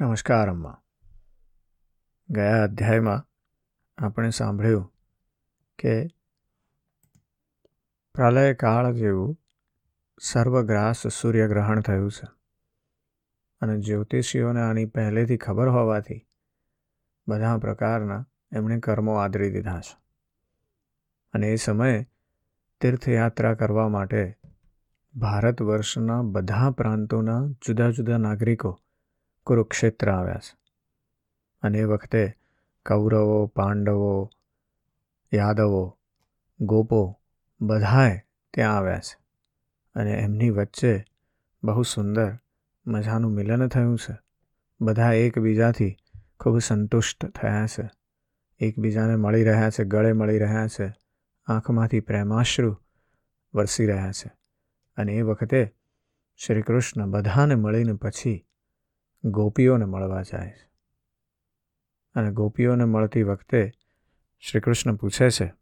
નમસ્કાર, અમ્મા. ગયા અધ્યાયમાં આપણે સાંભળ્યું કે પ્રલયકાળ જેવું સર્વગ્રાસ સૂર્યગ્રહણ થયું છે. અને જ્યોતિષીઓને આની પહેલેથી ખબર હોવાથી બધા પ્રકારના એમણે કર્મો આદરી દીધા છે. અને એ સમયે તીર્થયાત્રા કરવા માટે ભારત વર્ષના બધા પ્રાંતોના જુદા જુદા નાગરિકો કુરુક્ષેત્ર આવ્યા છે. અને એ વખતે કૌરવો, પાંડવો, યાદવો, ગોપો બધાએ ત્યાં આવ્યા છે. અને એમની વચ્ચે બહુ સુંદર મજાનું મિલન થયું છે. બધા એકબીજાથી ખૂબ સંતુષ્ટ થયા છે. એકબીજાને મળી રહ્યા છે, ગળે મળી રહ્યા છે, આંખમાંથી પ્રેમાશ્રુ વરસી રહ્યા છે. અને એ વખતે શ્રી કૃષ્ણ બધાને મળીને પછી ગોપીઓને મળવા જાય છે. અને ગોપીઓને મળતી વખતે શ્રી કૃષ્ણ પૂછે છે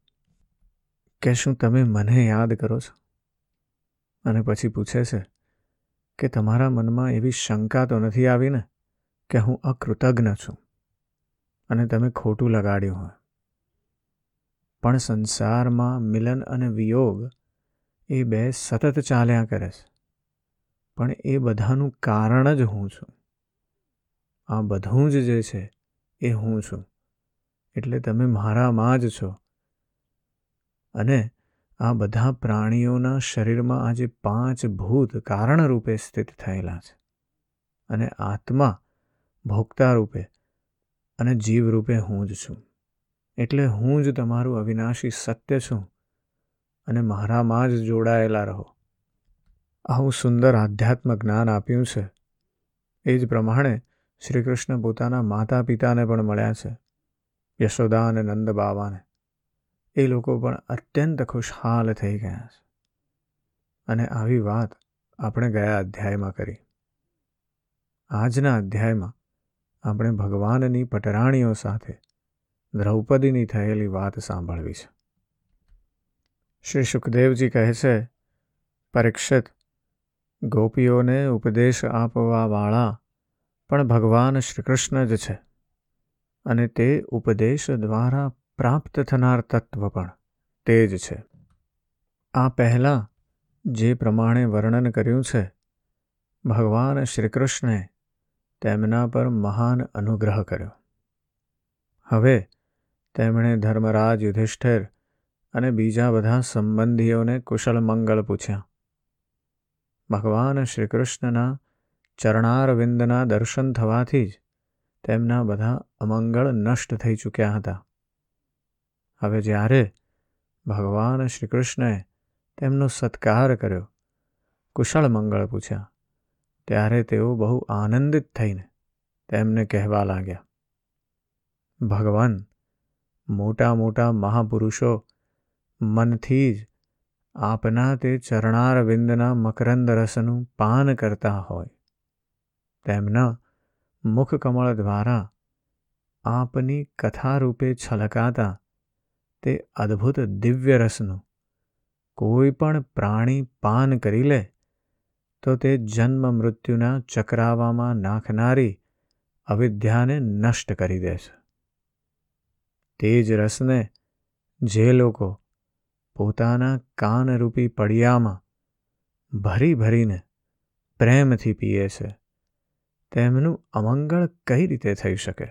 કે શું તમે મને યાદ કરો છો? અને પછી પૂછે છે કે તમારા મનમાં એવી શંકા તો નથી આવીને કે હું અકૃતજ્ઞ છું અને તમે ખોટું લગાડ્યું હોય. પણ સંસારમાં મિલન અને વિયોગ એ બે સતત ચાલ્યા કરે છે. પણ એ બધાનું કારણ જ હું છું. આ બધું જ જે છે એ હું છું. એટલે તમે મારામાં જ છો. અને આ બધા પ્રાણીઓના શરીરમાં આજે પાંચ ભૂત કારણ રૂપે સ્થિત થયેલા છે. અને આત્મા ભોગતા રૂપે અને જીવ રૂપે હું જ છું. એટલે હું જ તમારું અવિનાશી સત્ય છું અને મારામાં જ જોડાયેલા રહો. આવું સુંદર આધ્યાત્મ જ્ઞાન આપ્યું છે. એ જ પ્રમાણે શ્રી કૃષ્ણ પોતાના માતા પિતાને પણ મળ્યા છે, યશોદા અને નંદ બાવાને એ લોકો પણ અત્યંત ખુશહાલ થઈ ગયા છે. અને આવી વાત આપણે ગયા અધ્યાયમાં કરી. આજના અધ્યાયમાં આપણે ભગવાનની પટરાણીઓ સાથે દ્રૌપદીની થયેલી વાત સાંભળવી છે. શ્રી સુખદેવજી કહે છે, પરીક્ષિત, ગોપીઓને ઉપદેશ આપવાવાળા પણ ભગવાન શ્રી કૃષ્ણ જ છે. અને તે ઉપદેશ દ્વારા પ્રાપ્ત થનાર તત્વ પણ તે જ છે. આ પહેલાં જે પ્રમાણે વર્ણન કર્યું છે, ભગવાન શ્રીકૃષ્ણે તેમના પર મહાન અનુગ્રહ કર્યો. હવે તેમણે ધર્મરાજ યુધિષ્ઠિર અને બીજા બધા સંબંધીઓને કુશળ મંગળ પૂછ્યા. ભગવાન શ્રી કૃષ્ણના ચરણારવિંદના દર્શન થવાથી જ તેમના બધા અમંગળ નષ્ટ થઈ ચૂક્યા હતા. હવે જ્યારે ભગવાન શ્રી કૃષ્ણએ તેમનો સત્કાર કર્યો, કુશળ મંગળ પૂછ્યા, ત્યારે તેઓ બહુ આનંદિત થઈને તેમને કહેવા લાગ્યા, ભગવાન, મોટા મોટા મહાપુરુષો મનથી જ આપના તે ચરણારવિંદના મકરંદ રસનું પાન કરતા હોય. તેમના મુખકમળ દ્વારા આપની કથારૂપે છલકાતા તે અદ્ભુત દિવ્ય રસનું કોઈ પણ પ્રાણી પાન કરી લે, તો તે જન્મ મૃત્યુના ચક્રાવામાં નાખનારી અવિદ્યાને નષ્ટ કરી દેશે. તે જ રસને જે લોકો પોતાના કાનરૂપી પડિયામાં ભરી ભરીને પ્રેમથી પીએ છે તેમનું અમંગળ કઈ રીતે થઈ શકે?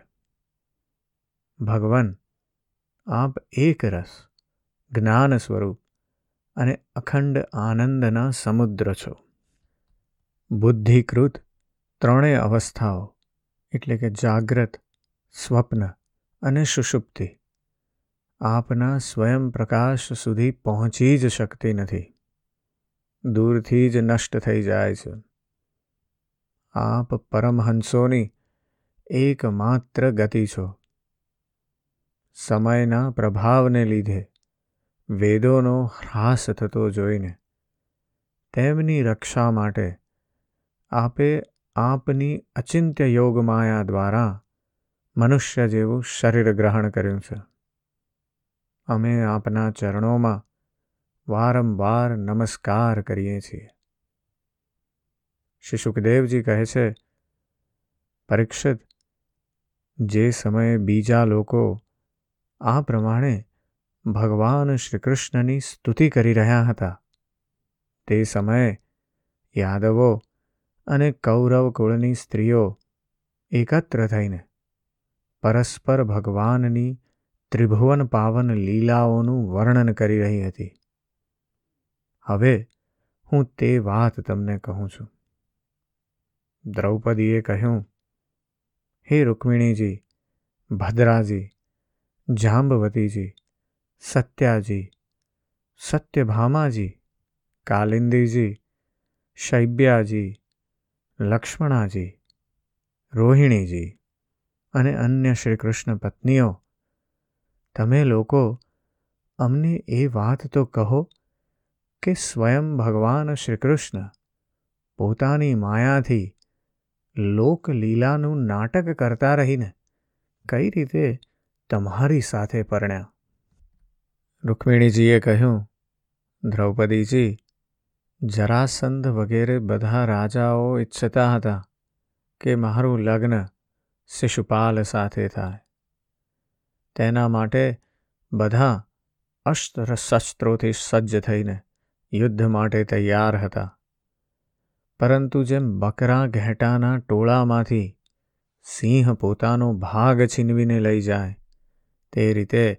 ભગવાન, આપ એક રસ, જ્ઞાન સ્વરૂપ અને અખંડ આનંદના સમુદ્ર છો. બુદ્ધિકૃત ત્રણેય અવસ્થાઓ, એટલે કે જાગ્રત, સ્વપ્ન અને સુષુપ્તિ, આપના સ્વયં પ્રકાશ સુધી પહોંચી જ શકતી નથી. દૂરથી જ નષ્ટ થઈ જાય છે. આપ પરમહંસોની એકમાત્ર ગતિ છો. સમયના પ્રભાવને લીધે વેદોનો હ્રાસ થતો જોઈને તેમની રક્ષા માટે આપે આપની અચિંત્ય યોગમાયા દ્વારા મનુષ્ય જેવું શરીર ગ્રહણ કર્યું છે. અમે આપના ચરણોમાં વારંવાર નમસ્કાર કરીએ છીએ. શ્રી સુખદેવજી કહે છે, પરીક્ષિત, જે સમયે બીજા લોકો આ પ્રમાણે ભગવાન શ્રીકૃષ્ણની સ્તુતિ કરી રહ્યા હતા, તે સમયે યાદવો અને કૌરવ કુળની સ્ત્રીઓ એકત્ર થઈને પરસ્પર ભગવાનની ત્રિભુવન પાવન લીલાઓનું વર્ણન કરી રહી હતી. હવે હું તે વાત તમને કહું છું. દ્રૌપદીએ કહ્યું, હે રૂકમિણીજી, ભદ્રાજી, જાંબવતીજી, સત્યાજી, સત્યભામાજી, કાલિંદીજી, શૈબ્યાજી, લક્ષ્મણાજી, રોહિણીજી અને અન્ય શ્રીકૃષ્ણ પત્નીઓ, તમે લોકો અમને એ વાત તો કહો કે સ્વયં ભગવાન શ્રીકૃષ્ણ પોતાની માયાથી લોકલીલાનું નાટક કરતા રહીને કઈ રીતે તમારી સાથે પરણ્યા? રૂકમિણીજીએ કહ્યું, દ્રૌપદીજી, જરાસંધ વગેરે બધા રાજાઓ ઈચ્છતા હતા કે મારું લગ્ન શિશુપાલ સાથે થાય. તેના માટે બધા અસ્ત્ર શસ્ત્રોથી સજ્જ થઈને યુદ્ધ માટે તૈયાર હતા. પરંતુ જેમ બકરા ઘેટાના ટોળામાંથી સિંહ પોતાનો ભાગ છીનવીને લઈ જાય, તે રીતે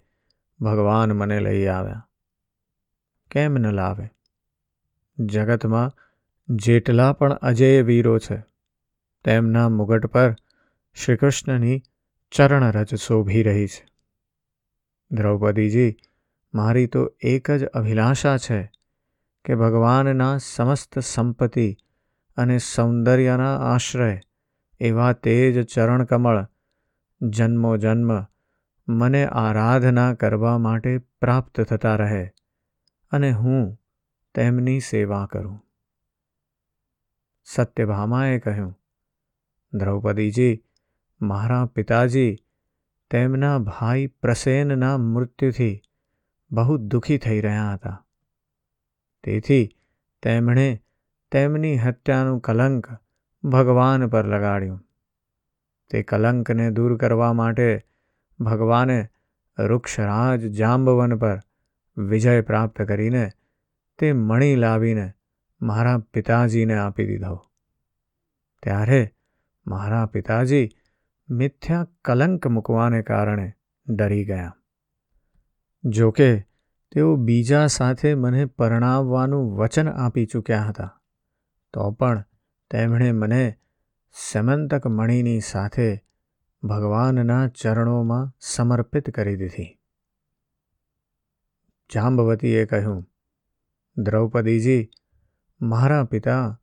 ભગવાન મને લઈ આવ્યા. કેમ ન લાવે? જગતમાં જેટલા પણ અજેય વીરો છે, તેમના મુગટ પર શ્રીકૃષ્ણની ચરણરજ શોભી રહી છે. દ્રૌપદીજી, મારી તો એક જ અભિલાષા છે કે ભગવાનના સમસ્ત સંપત્તિ અને સૌંદર્યના આશ્રય, એવા તેજ ચરણકમળ જન્મો જન્મ, મને આરાધના કરવા માટે પ્રાપ્ત થતા રહે, અને હું તેમની સેવા કરું. સત્યભામાએ કહ્યું, દ્રૌપદીજી, મારા પિતાજી તેમના ભાઈ પ્રસેનના મૃત્યુથી બહુ દુઃખી થઈ રહ્યા હતા. તેથી તેમણે તેમની હત્યાનું કલંક ભગવાન પર લગાડ્યું. તે કલંકને દૂર કરવા માટે ભગવાને વૃક્ષરાજ જાંબવન પર વિજય પ્રાપ્ત કરીને તે મણી લાવીને મારા પિતાજીને આપી દીધો. ત્યારે મારા પિતાજી મિથ્યા કલંક મૂકવાને કારણે ડરી ગયા. જોકે તેઓ બીજા સાથે મને પરણાવવાનું વચન આપી ચૂક્યા હતા. તો પણ તેમણે મને સમંતક મણીની સાથે ભગવાનના ચરણોમાં સમર્પિત કરી દીધી. જાંબવતીએ કહ્યું, દ્રૌપદીજી, મારા પિતા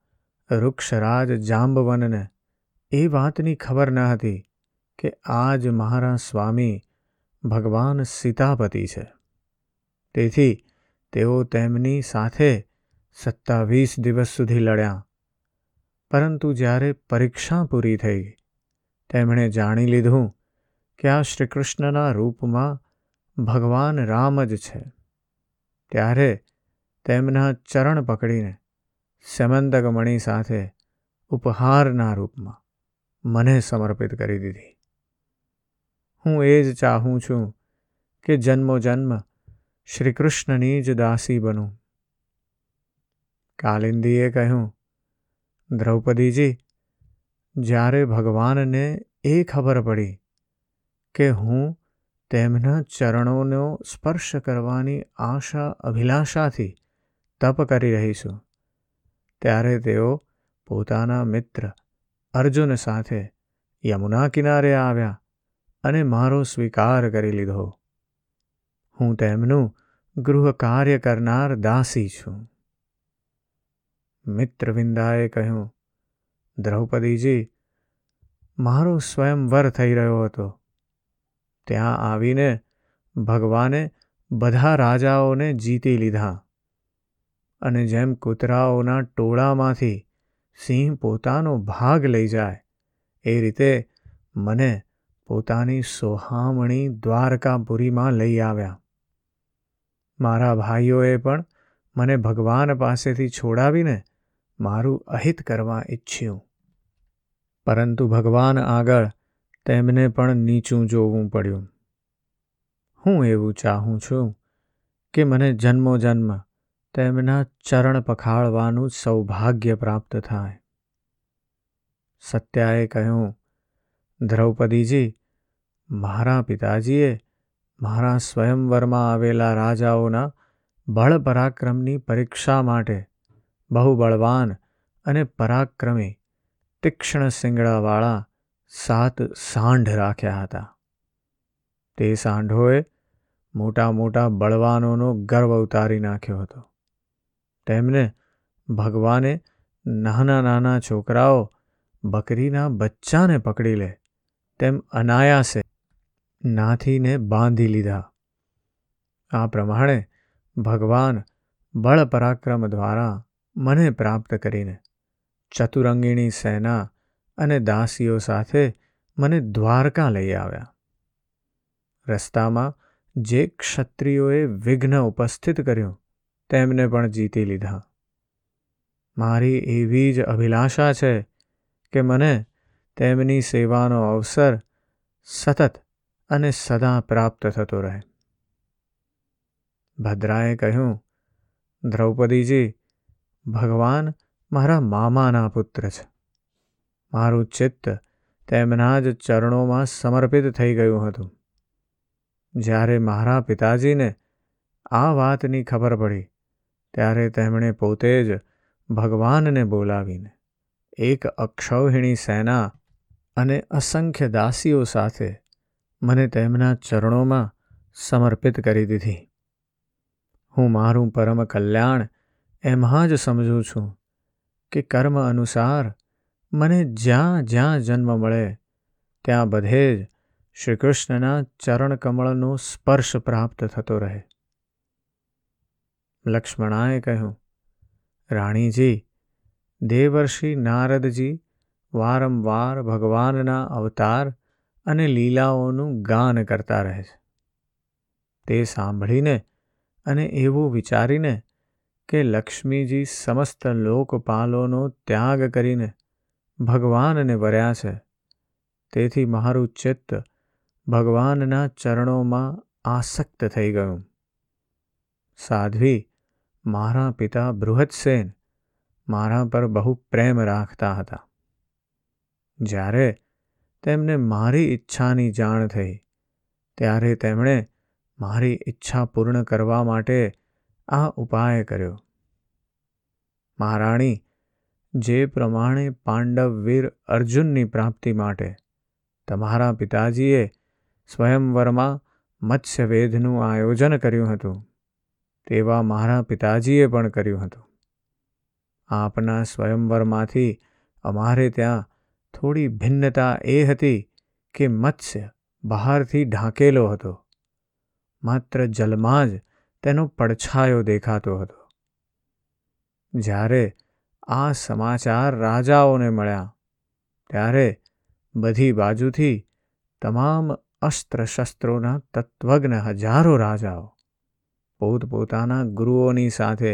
વૃક્ષરાજ જાંબવનને એ વાતની ખબર ન હતી કે આજ મારા સ્વામી ભગવાન સીતાપતિ છે. તેથી તેઓ તેમની સાથે સત્તાવીસ દિવસ સુધી લડ્યા. પરંતુ જ્યારે પરીક્ષા પૂરી થઈ, તેમણે જાણી લીધું કે આ શ્રીકૃષ્ણના રૂપમાં ભગવાન રામ જ છે. ત્યારે તેમના ચરણ પકડીને સમંદકમણી સાથે ઉપહારના રૂપમાં મને સમર્પિત કરી દીધી. હું એ જ ચાહું છું કે જન્મો જન્મ શ્રીકૃષ્ણની જ દાસી બનું. કાલિંદીએ કહ્યું, દ્રૌપદીજી, જ્યારે ભગવાનને એ ખબર પડી કે હું તેમના ચરણોનો સ્પર્શ કરવાની આશા, અભિલાષાથી તપ કરી રહી છું, ત્યારે તેઓ પોતાના મિત્ર અર્જુન સાથે યમુના કિનારે આવ્યા અને મારો સ્વીકાર કરી લીધો. હું તેમનું ગૃહ કાર્ય કરનાર દાસી છું. મિત્રવિંદાએ કહ્યું, દ્રૌપદીજી, મારો સ્વયંવર થઈ રહ્યો હતો. ત્યાં આવીને ભગવાને બધા રાજાઓને જીતી લીધા અને જેમ કૂતરાઓના ટોળામાંથી સિંહ પોતાનો ભાગ લઈ જાય, એ રીતે મને પોતાની સોહામણી દ્વારકાપુરીમાં લઈ આવ્યા. મારા ભાઈઓએ પણ મને ભગવાન પાસેથી છોડાવીને મારું અહિત કરવા ઈચ્છ્યું. પરંતુ ભગવાન આગળ તેમને પણ નીચું જોવું પડ્યું. હું એવું ચાહું છું કે મને જન્મો જન્મ તેમના ચરણ પખાળવાનું સૌભાગ્ય પ્રાપ્ત થાય. સત્યાએ કહ્યું, દ્રૌપદીજી, મારા પિતાજીએ મારા સ્વયંવરમાં આવેલા રાજાઓના બળ પરાક્રમની પરીક્ષા માટે બહુ બળવાન અને પરાક્રમી તીક્ષ્ણ શિંગડાવાળા સાત સાંઢ રાખ્યા હતા. તે સાંઢોએ મોટા મોટા બળવાનોનો ગર્વ ઉતારી નાખ્યો હતો. તેમને ભગવાને નાના નાના છોકરાઓ બકરીના બચ્ચાને પકડી લે તેમ અનાયાસે નાથીને બાંધી લીધા. આ પ્રમાણે ભગવાન બળ પરાક્રમ દ્વારા મને પ્રાપ્ત કરીને ચતુરંગીણી સેના અને દાસીઓ સાથે મને દ્વારકા લઈ આવ્યા. રસ્તામાં જે ક્ષત્રિયોએ વિઘ્ન ઉપસ્થિત કર્યું, તેમને પણ જીતી લીધા. મારી એવી જ અભિલાષા છે કે મને તેમની સેવાનો અવસર સતત અને સદા પ્રાપ્ત થતો રહે. ભદ્રાએ કહ્યું, દ્રૌપદીજી ભગવાન મારા મામાના પુત્ર છે. મારું ચિત્ત તેમના જ ચરણોમાં સમર્પિત થઈ ગયું હતું. જ્યારે મારા પિતાજીને આ વાતની ખબર પડી, ત્યારે તેમણે પોતે જ ભગવાનને બોલાવીને એક અક્ષૌહિણી સેના અને અસંખ્ય દાસીઓ સાથે મને તેમના ચરણોમાં સમર્પિત કરી દીધી. હું મારું પરમ કલ્યાણ એમાં જ સમજું છું કે કર્મ અનુસાર મને જ્યાં જ્યાં જન્મ મળે, ત્યાં બધે જ શ્રી કૃષ્ણના ચરણકમળનો સ્પર્શ પ્રાપ્ત થતો રહે. લક્ષ્મણાએ કહ્યું, રાણીજી, દેવર્ષિ નારદજી વારંવાર ભગવાનના અવતાર અને લીલાઓનું ગાન કરતા રહે છે. તે સાંભળીને અને એવું વિચારીને કે લક્ષ્મીજી સમસ્ત લોકપાલોનો ત્યાગ કરીને ભગવાનને વર્યા છે. તેથી મારું ચિત્ત ભગવાનના ચરણોમાં આસક્ત થઈ ગયું. સાધ્વી, મારા પિતા બૃહદસેન મારા પર બહુ પ્રેમ રાખતા હતા. જ્યારે તેમને મારી ઈચ્છાની જાણ થઈ, ત્યારે તેમણે મારી ઈચ્છા પૂર્ણ કરવા માટે આ ઉપાય કર્યો. મહારાણી, જે પ્રમાણે પાંડવ વીર અર્જુનની પ્રાપ્તિ માટે તમારા પિતાજીએ સ્વયંવરમાં મત્સ્યવેધનું આયોજન કર્યું હતું, તેવા મારા પિતાજીએ પણ કર્યું હતું. આપના સ્વયંવરમાંથી અમારે ત્યાં થોડી ભિન્નતા એ હતી કે મત્સ્ય બહારથી ઢાંકેલો હતો, માત્ર જલમાં જ તેનો પડછાયો દેખાતો હતો. જ્યારે આ સમાચાર રાજાઓને મળ્યા, ત્યારે બધી બાજુથી તમામ અસ્ત્ર શસ્ત્રોના તત્વજ્ઞ હજારો રાજાઓ પોતપોતાના ગુરુઓની સાથે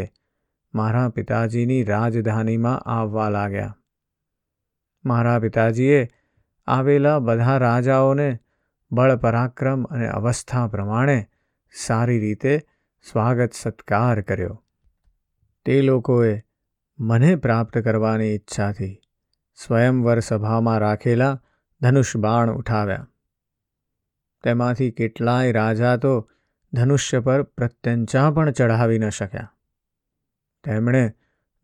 મારા પિતાજીની રાજધાનીમાં આવવા લાગ્યા. મારા પિતાજીએ આવેલા બધા રાજાઓને બળ પરાક્રમ અને અવસ્થા પ્રમાણે સારી રીતે સ્વાગત સત્કાર કર્યો. તે લોકોએ મને પ્રાપ્ત કરવાની ઈચ્છાથી સ્વયંવર સભામાં રાખેલા ધનુષ બાણ ઉઠાવ્યા. તેમાંથી કેટલાય રાજા તો ધનુષ્ય પર પ્રત્યંચા પણ ચઢાવી ન શક્યા. તેમણે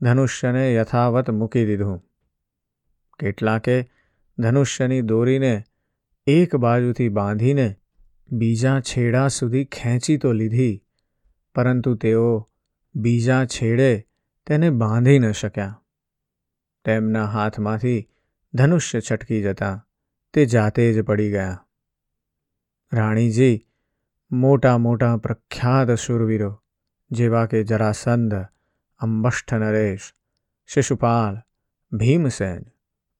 ધનુષ્યને યથાવત મૂકી દીધું. કેટલાકે ધનુષ્યની દોરીને એક બાજુથી બાંધીને બીજા છેડા સુધી ખેંચી તો લીધી, પરંતુ તેઓ બીજા છેડે તેને બાંધી ન શક્યા. તેમના હાથમાંથી ધનુષ્ય છટકી જતાં તે જાતે જ પડી ગયા. રાણીજી મોટા મોટા પ્રખ્યાત શુરવીરો જેવા કે જરાસંધ, અંબષ્ઠ નરેશ, શિશુપાલ, ભીમસેન,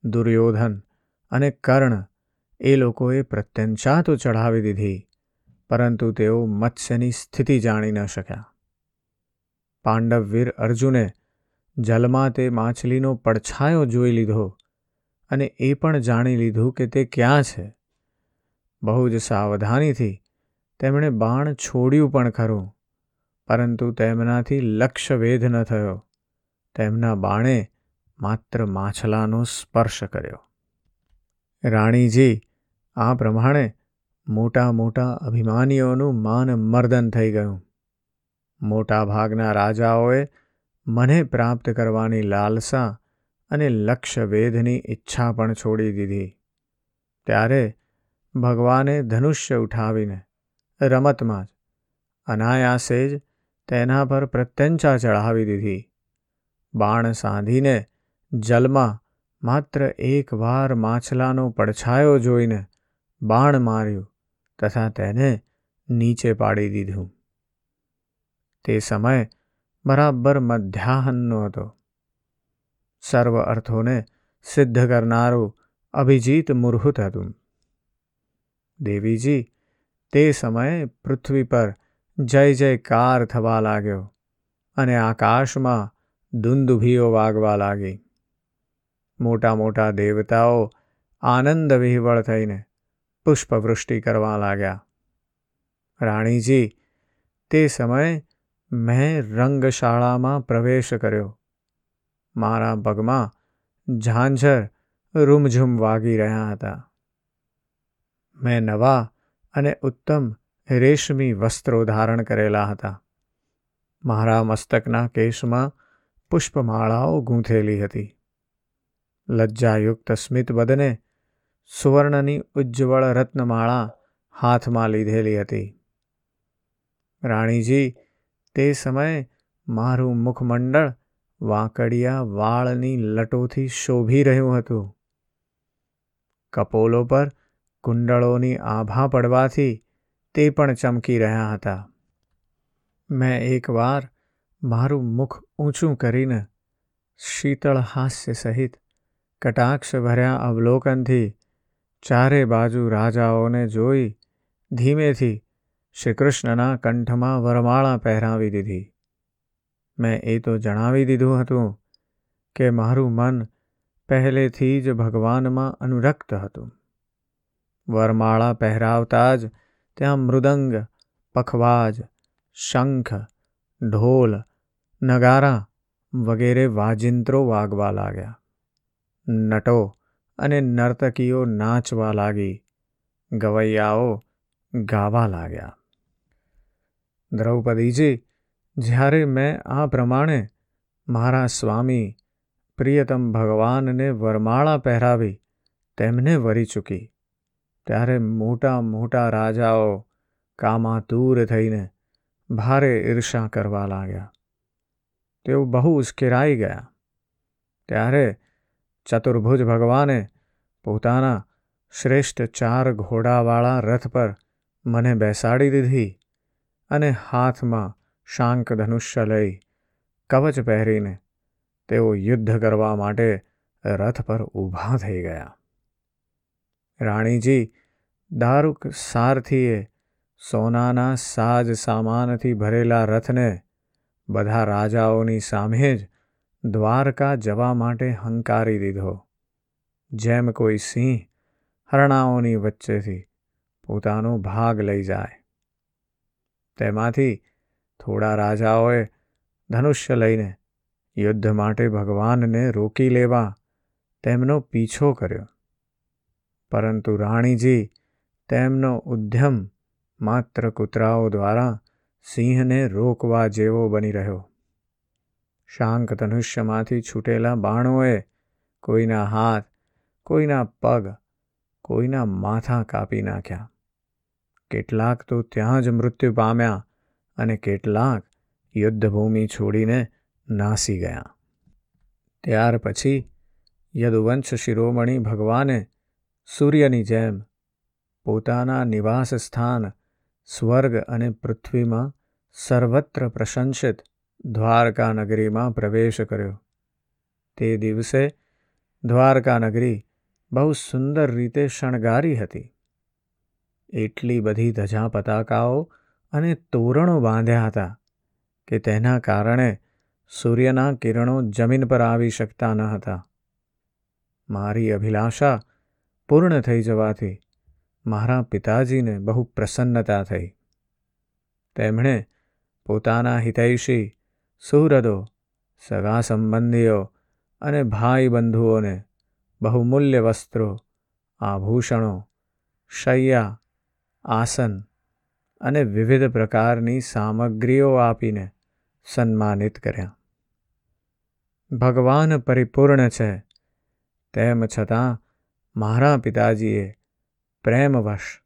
દુર્યોધન અને કર્ણ એ લોકોએ પ્રત્યંચા તો ચઢાવી દીધી, પરંતુ તેઓ મત્સ્યની સ્થિતિ જાણી ન શક્યા. પાંડવવીર અર્જુને જલમાં તે માછલીનો પડછાયો જોઈ લીધો અને એ પણ જાણી લીધું કે તે ક્યાં છે. બહુ જ સાવધાનીથી તેમણે બાણ છોડ્યું પણ ખરું, પરંતુ તેમનાથી લક્ષ્યભેદ ન થયો. તેમના બાણે માત્ર માછલાનો સ્પર્શ કર્યો. રાણીજી, આ પ્રમાણે મોટા મોટા અભિમાનીઓનું માન મર્દન થઈ ગયું. મોટા ભાગના રાજાઓએ મને પ્રાપ્ત કરવાની લાલસા અને લક્ષ્યવેધની ઈચ્છા પણ છોડી દીધી. ત્યારે ભગવાને ધનુષ્ય ઉઠાવીને રમતમાં જ, અનાયાસે જ તેના પર પ્રત્યંચા ચઢાવી દીધી. બાણ સાંધીને જલમાં માત્ર એક વાર માછલાનો પડછાયો જોઈને બાણ માર્યું તથા તેને નીચે પાડી દીધું. તે સમય બરાબર મધ્યાહનનો હતો. સર્વ અર્થોને સિદ્ધ કરનારું અભિજીત મુહૂર્ત હતું. દેવીજી, તે સમયે પૃથ્વી પર જય જયકાર થવા લાગ્યો અને આકાશમાં દુંદુભીઓ વાગવા લાગી. મોટા મોટા દેવતાઓ આનંદ વિહવળ થઈને પુષ્પવૃષ્ટિ કરવા લાગ્યા. રાણીજી, તે સમયે મેં રંગશાળામાં પ્રવેશ કર્યો. મારા પગમાં ઝાંઝર રૂમઝૂમ વાગી રહ્યા હતા. મેં નવા અને ઉત્તમ રેશમી વસ્ત્રો ધારણ કરેલા હતા. મારા મસ્તકના કેશમાં પુષ્પમાળાઓ ગૂંથેલી હતી. લજ્જાયુક્ત સ્મિત બદને સુવર્ણની ઉજ્જવળ રત્નમાળા હાથમાં લીધેલી હતી. રાણીજી તે સમયે મારું મુખમંડળ વાંકડિયા વાળની લટોથી શોભી રહ્યું હતું. કપોલો પર કુંડળોની આભા પડવાથી તે પણ ચમકી રહ્યા હતા. મેં એકવાર મારું મુખ ઊંચું કરીને શીતળ હાસ્ય સહિત કટાક્ષ ભર્યા અવલોકનથી ચારે બાજુ રાજાઓને જોઈ ધીમેથી શ્રીકૃષ્ણના કંઠમાં વરમાળા પહેરાવી દીધી. મેં એ તો જણાવી દીધું હતું કે મારું મન પહેલેથી જ ભગવાનમાં અનુરક્ત હતું. વરમાળા પહેરાવતા જ ત્યાં મૃદંગ, પખવાજ, શંખ, ઢોલ, નગારા વગેરે વાજિંત્રો વાગવા લાગ્યા. નટો અને નર્તકીઓ નાચવા લાગી, ગવૈયાઓ ગાવા લાગ્યા. દ્રૌપદીજી જ્યારે મેં આ પ્રમાણે મારા સ્વામી પ્રિયતમ ભગવાનને વરમાળા પહેરાવી તેમને વરી ચૂકી, ત્યારે મોટા મોટા રાજાઓ કામાતુર થઈને ભારે ઈર્ષા કરવા લાગ્યા. તેઓ બહુ ઉશ્કેરાઈ ગયા. ત્યારે ચતુર્ભુજ ભગવાને પોતાના શ્રેષ્ઠ ચાર ઘોડાવાળા રથ પર મને બેસાડી દીધી. અને હાથમાં શાંક ધનુષ્ય લઈ કવચ પહેરીને તેઓ યુદ્ધ કરવા માટે રથ પર ઊભા થઈ ગયા. રાણીજી દારૂક સારથીએ સોનાના સાજ સામાનથી ભરેલા રથને બધા રાજાઓની સામે જ દ્વારકા જવા માટે હંકારી દીધો. જેમ કોઈ સિંહ હરણાઓની વચ્ચેથી પોતાનો ભાગ લઈ જાય. તેમાંથી થોડા રાજાઓએ ધનુષ્ય લઈને યુદ્ધ માટે ભગવાનને રોકી લેવા તેમનો પીછો કર્યો. પરંતુ રાણીજી તેમનો ઉદ્યમ માત્ર કૂતરાઓ દ્વારા સિંહને રોકવા જેવો બની રહ્યો. શાંક ધનુષ્યમાંથી છૂટેલા બાણોએ કોઈના હાથ, કોઈના પગ, કોઈના માથા કાપી નાખ્યા. કેટલાક તો ત્યાં જ મૃત્યુ પામ્યા અને કેટલાક યુદ્ધભૂમિ છોડીને નાસી ગયા. ત્યાર પછી યદુવંશ શિરોમણી ભગવાને સૂર્યની જેમ પોતાના નિવાસ સ્થાન, સ્વર્ગ અને પૃથ્વીમાં સર્વત્ર પ્રશંસિત દ્વારકા નગરીમાં પ્રવેશ કર્યો. તે દિવસે દ્વારકા નગરી બહુ સુંદર રીતે શણગારી હતી. એટલી બધી ધજા પતાકાઓ અને તોરણો બાંધ્યા હતા કે તેના કારણે સૂર્યના કિરણો જમીન પર આવી શકતા ન હતા. મારી અભિલાષા પૂર્ણ થઈ જવાથી મારા પિતાજીને બહુ પ્રસન્નતા થઈ. તેમણે પોતાના હિતૈષી, સુહૃદો સગા સંબંધીઓ અને ભાઈ બંધુઓને બહુમૂલ્ય વસ્ત્રો, આભૂષણો, શૈયા આસન અને વિવિધ પ્રકારની સામગ્રીઓ આપીને સન્માનિત કર્યા. ભગવાન પરિપૂર્ણ છે. તેમ છતાં મારા પિતાજીએ પ્રેમવશ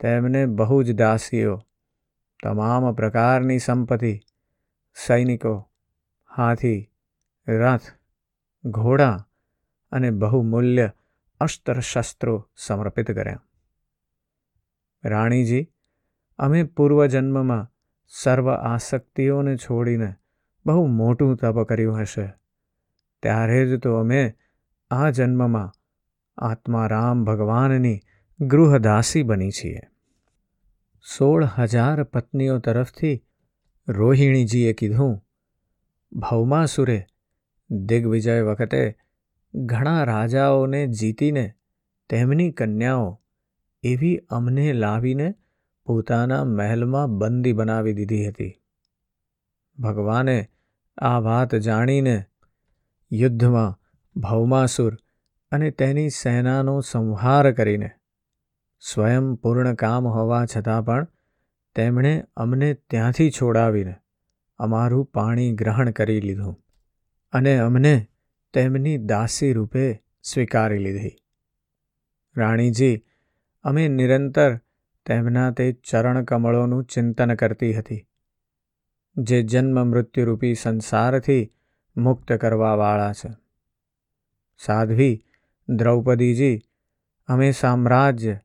તેમને બહુ જ દાસીઓ, તમામ પ્રકારની સંપત્તિ, સૈનિકો, હાથી, રથ, ઘોડા અને બહુમૂલ્ય અસ્ત્ર શસ્ત્રો સમર્પિત કર્યા. રાણીજી, અમે પૂર્વજન્મમાં સર્વ આસક્તિઓને છોડીને બહુ મોટું તપ કર્યું હશે. ત્યારે જ તો અમે આ જન્મમાં આત્મારામ ભગવાનની ગૃહદાસી બની છીએ. સોળ હજાર પત્નીઓ તરફથી રોહિણીજીએ કીધું, ભૌમાસુરે, દિગ્વિજય વખતે ઘણા રાજાઓને જીતીને તેમની કન્યાઓ એવી અમને લાવીને પોતાના મહેલમાં બંદી બનાવી દીધી હતી. ભગવાને આ વાત જાણીને યુદ્ધમાં ભૌમાસુર અને તેની સેનાનો સંહાર કરીને, સ્વયં પૂર્ણ કામ હોવા છતાં પણ તેમણે અમને ત્યાંથી છોડાવીને અમારું પાણી ગ્રહણ કરી લીધું અને અમને તેમની દાસી રૂપે સ્વીકારી લીધી. રાણીજી અમે નિરંતર તેમના તે ચરણ કમળોનું ચિંતન કરતી હતી, જે જન્મ મૃત્યુરૂપી સંસારથી મુક્ત કરવાવાળા છે. સાધ્વી દ્રૌપદીજી, અમે સામ્રાજ્ય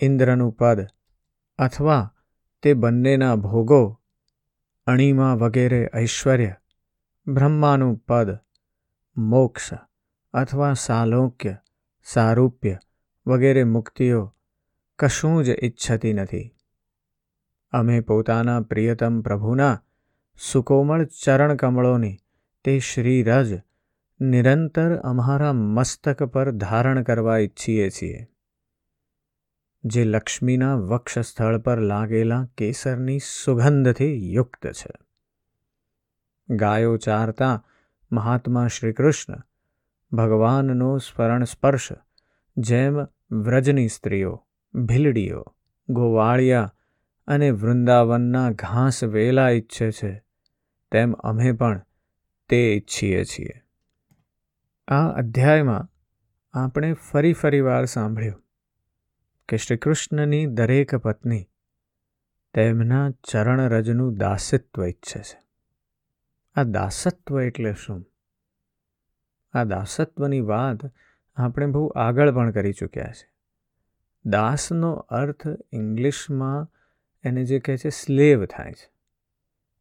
ઇન્દ્રનું પદ અથવા તે બંનેના ભોગો, અણીમાં વગેરે ઐશ્વર્ય, બ્રહ્માનું પદ, મોક્ષ અથવા સાલોક્ય, સારૂપ્ય વગેરે મુક્તિઓ કશું જ ઈચ્છતી નથી. અમે પોતાના પ્રિયતમ પ્રભુના સુકોમળ ચરણકમળોની તે શ્રીરજ નિરંતર અમારા મસ્તક પર ધારણ કરવા ઈચ્છીએ છીએ. જે લક્ષ્મીના વક્ષસ્થળ પર લાગેલા કેસરની સુગંધથી યુક્ત છે. ગાયો ચારતા મહાત્મા શ્રીકૃષ્ણ ભગવાનનો સ્મરણ સ્પર્શ જેમ વ્રજની સ્ત્રીઓ ભીલડીઓ, ગોવાળિયા અને વૃંદાવનના ઘાસ વેલા ઈચ્છે છે, તેમ અમે પણ તે ઈચ્છીએ છીએ. આ અધ્યાયમાં આપણે ફરી ફરી વાર સાંભળ્યું કે શ્રી કૃષ્ણની દરેક પત્ની તેમના ચરણરજનું દાસિત્વ ઈચ્છે છે. આ દાસત્વ એટલે શું? આ દાસત્વની વાત આપણે બહુ આગળ પણ કરી ચૂક્યા છે. દાસનો અર્થ ઇંગ્લિશમાં એને જે કહે છે, સ્લેવ થાય છે.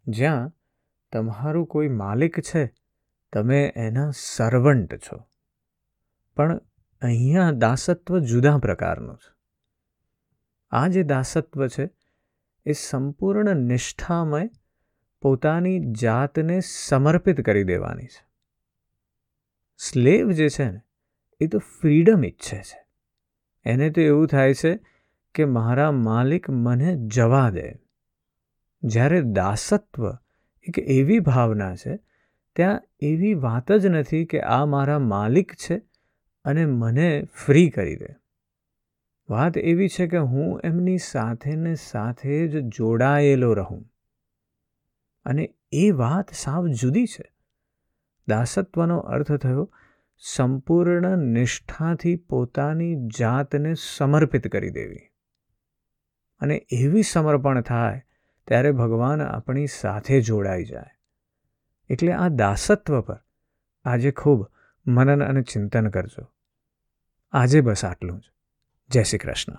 જ્યાં તમારું કોઈ માલિક છે, તમે એના સર્વન્ટ છો. પણ અહીંયા દાસત્વ જુદા પ્રકારનું છે. આ જે દાસત્વ છે, એ સંપૂર્ણ નિષ્ઠામય પોતાની જાતને સમર્પિત કરી દેવાની છે. સ્લેવ જે છે ને, એ તો ફ્રીડમ ઈચ્છે છે. એને તો એવું થાય છે કે મારા માલિક મને જવા દે. જ્યારે દાસત્વ એક એવી ભાવના છે, ત્યાં એવી વાત જ નથી કે આ મારા માલિક છે અને મને ફ્રી કરી દે. વાત એવી છે કે હું એમની સાથે ને સાથે જ જોડાયેલો રહું. અને એ વાત સાવ જુદી છે. દાસત્વનો અર્થ થયો સંપૂર્ણ નિષ્ઠાથી પોતાની જાતને સમર્પિત કરી દેવી. અને એવી સમર્પણ થાય ત્યારે ભગવાન આપણી સાથે જોડાઈ જાય. એટલે આ દાસત્વ પર આજે ખૂબ મનન અને ચિંતન કરજો. આજે બસ આટલું જ. જય શ્રી કૃષ્ણ.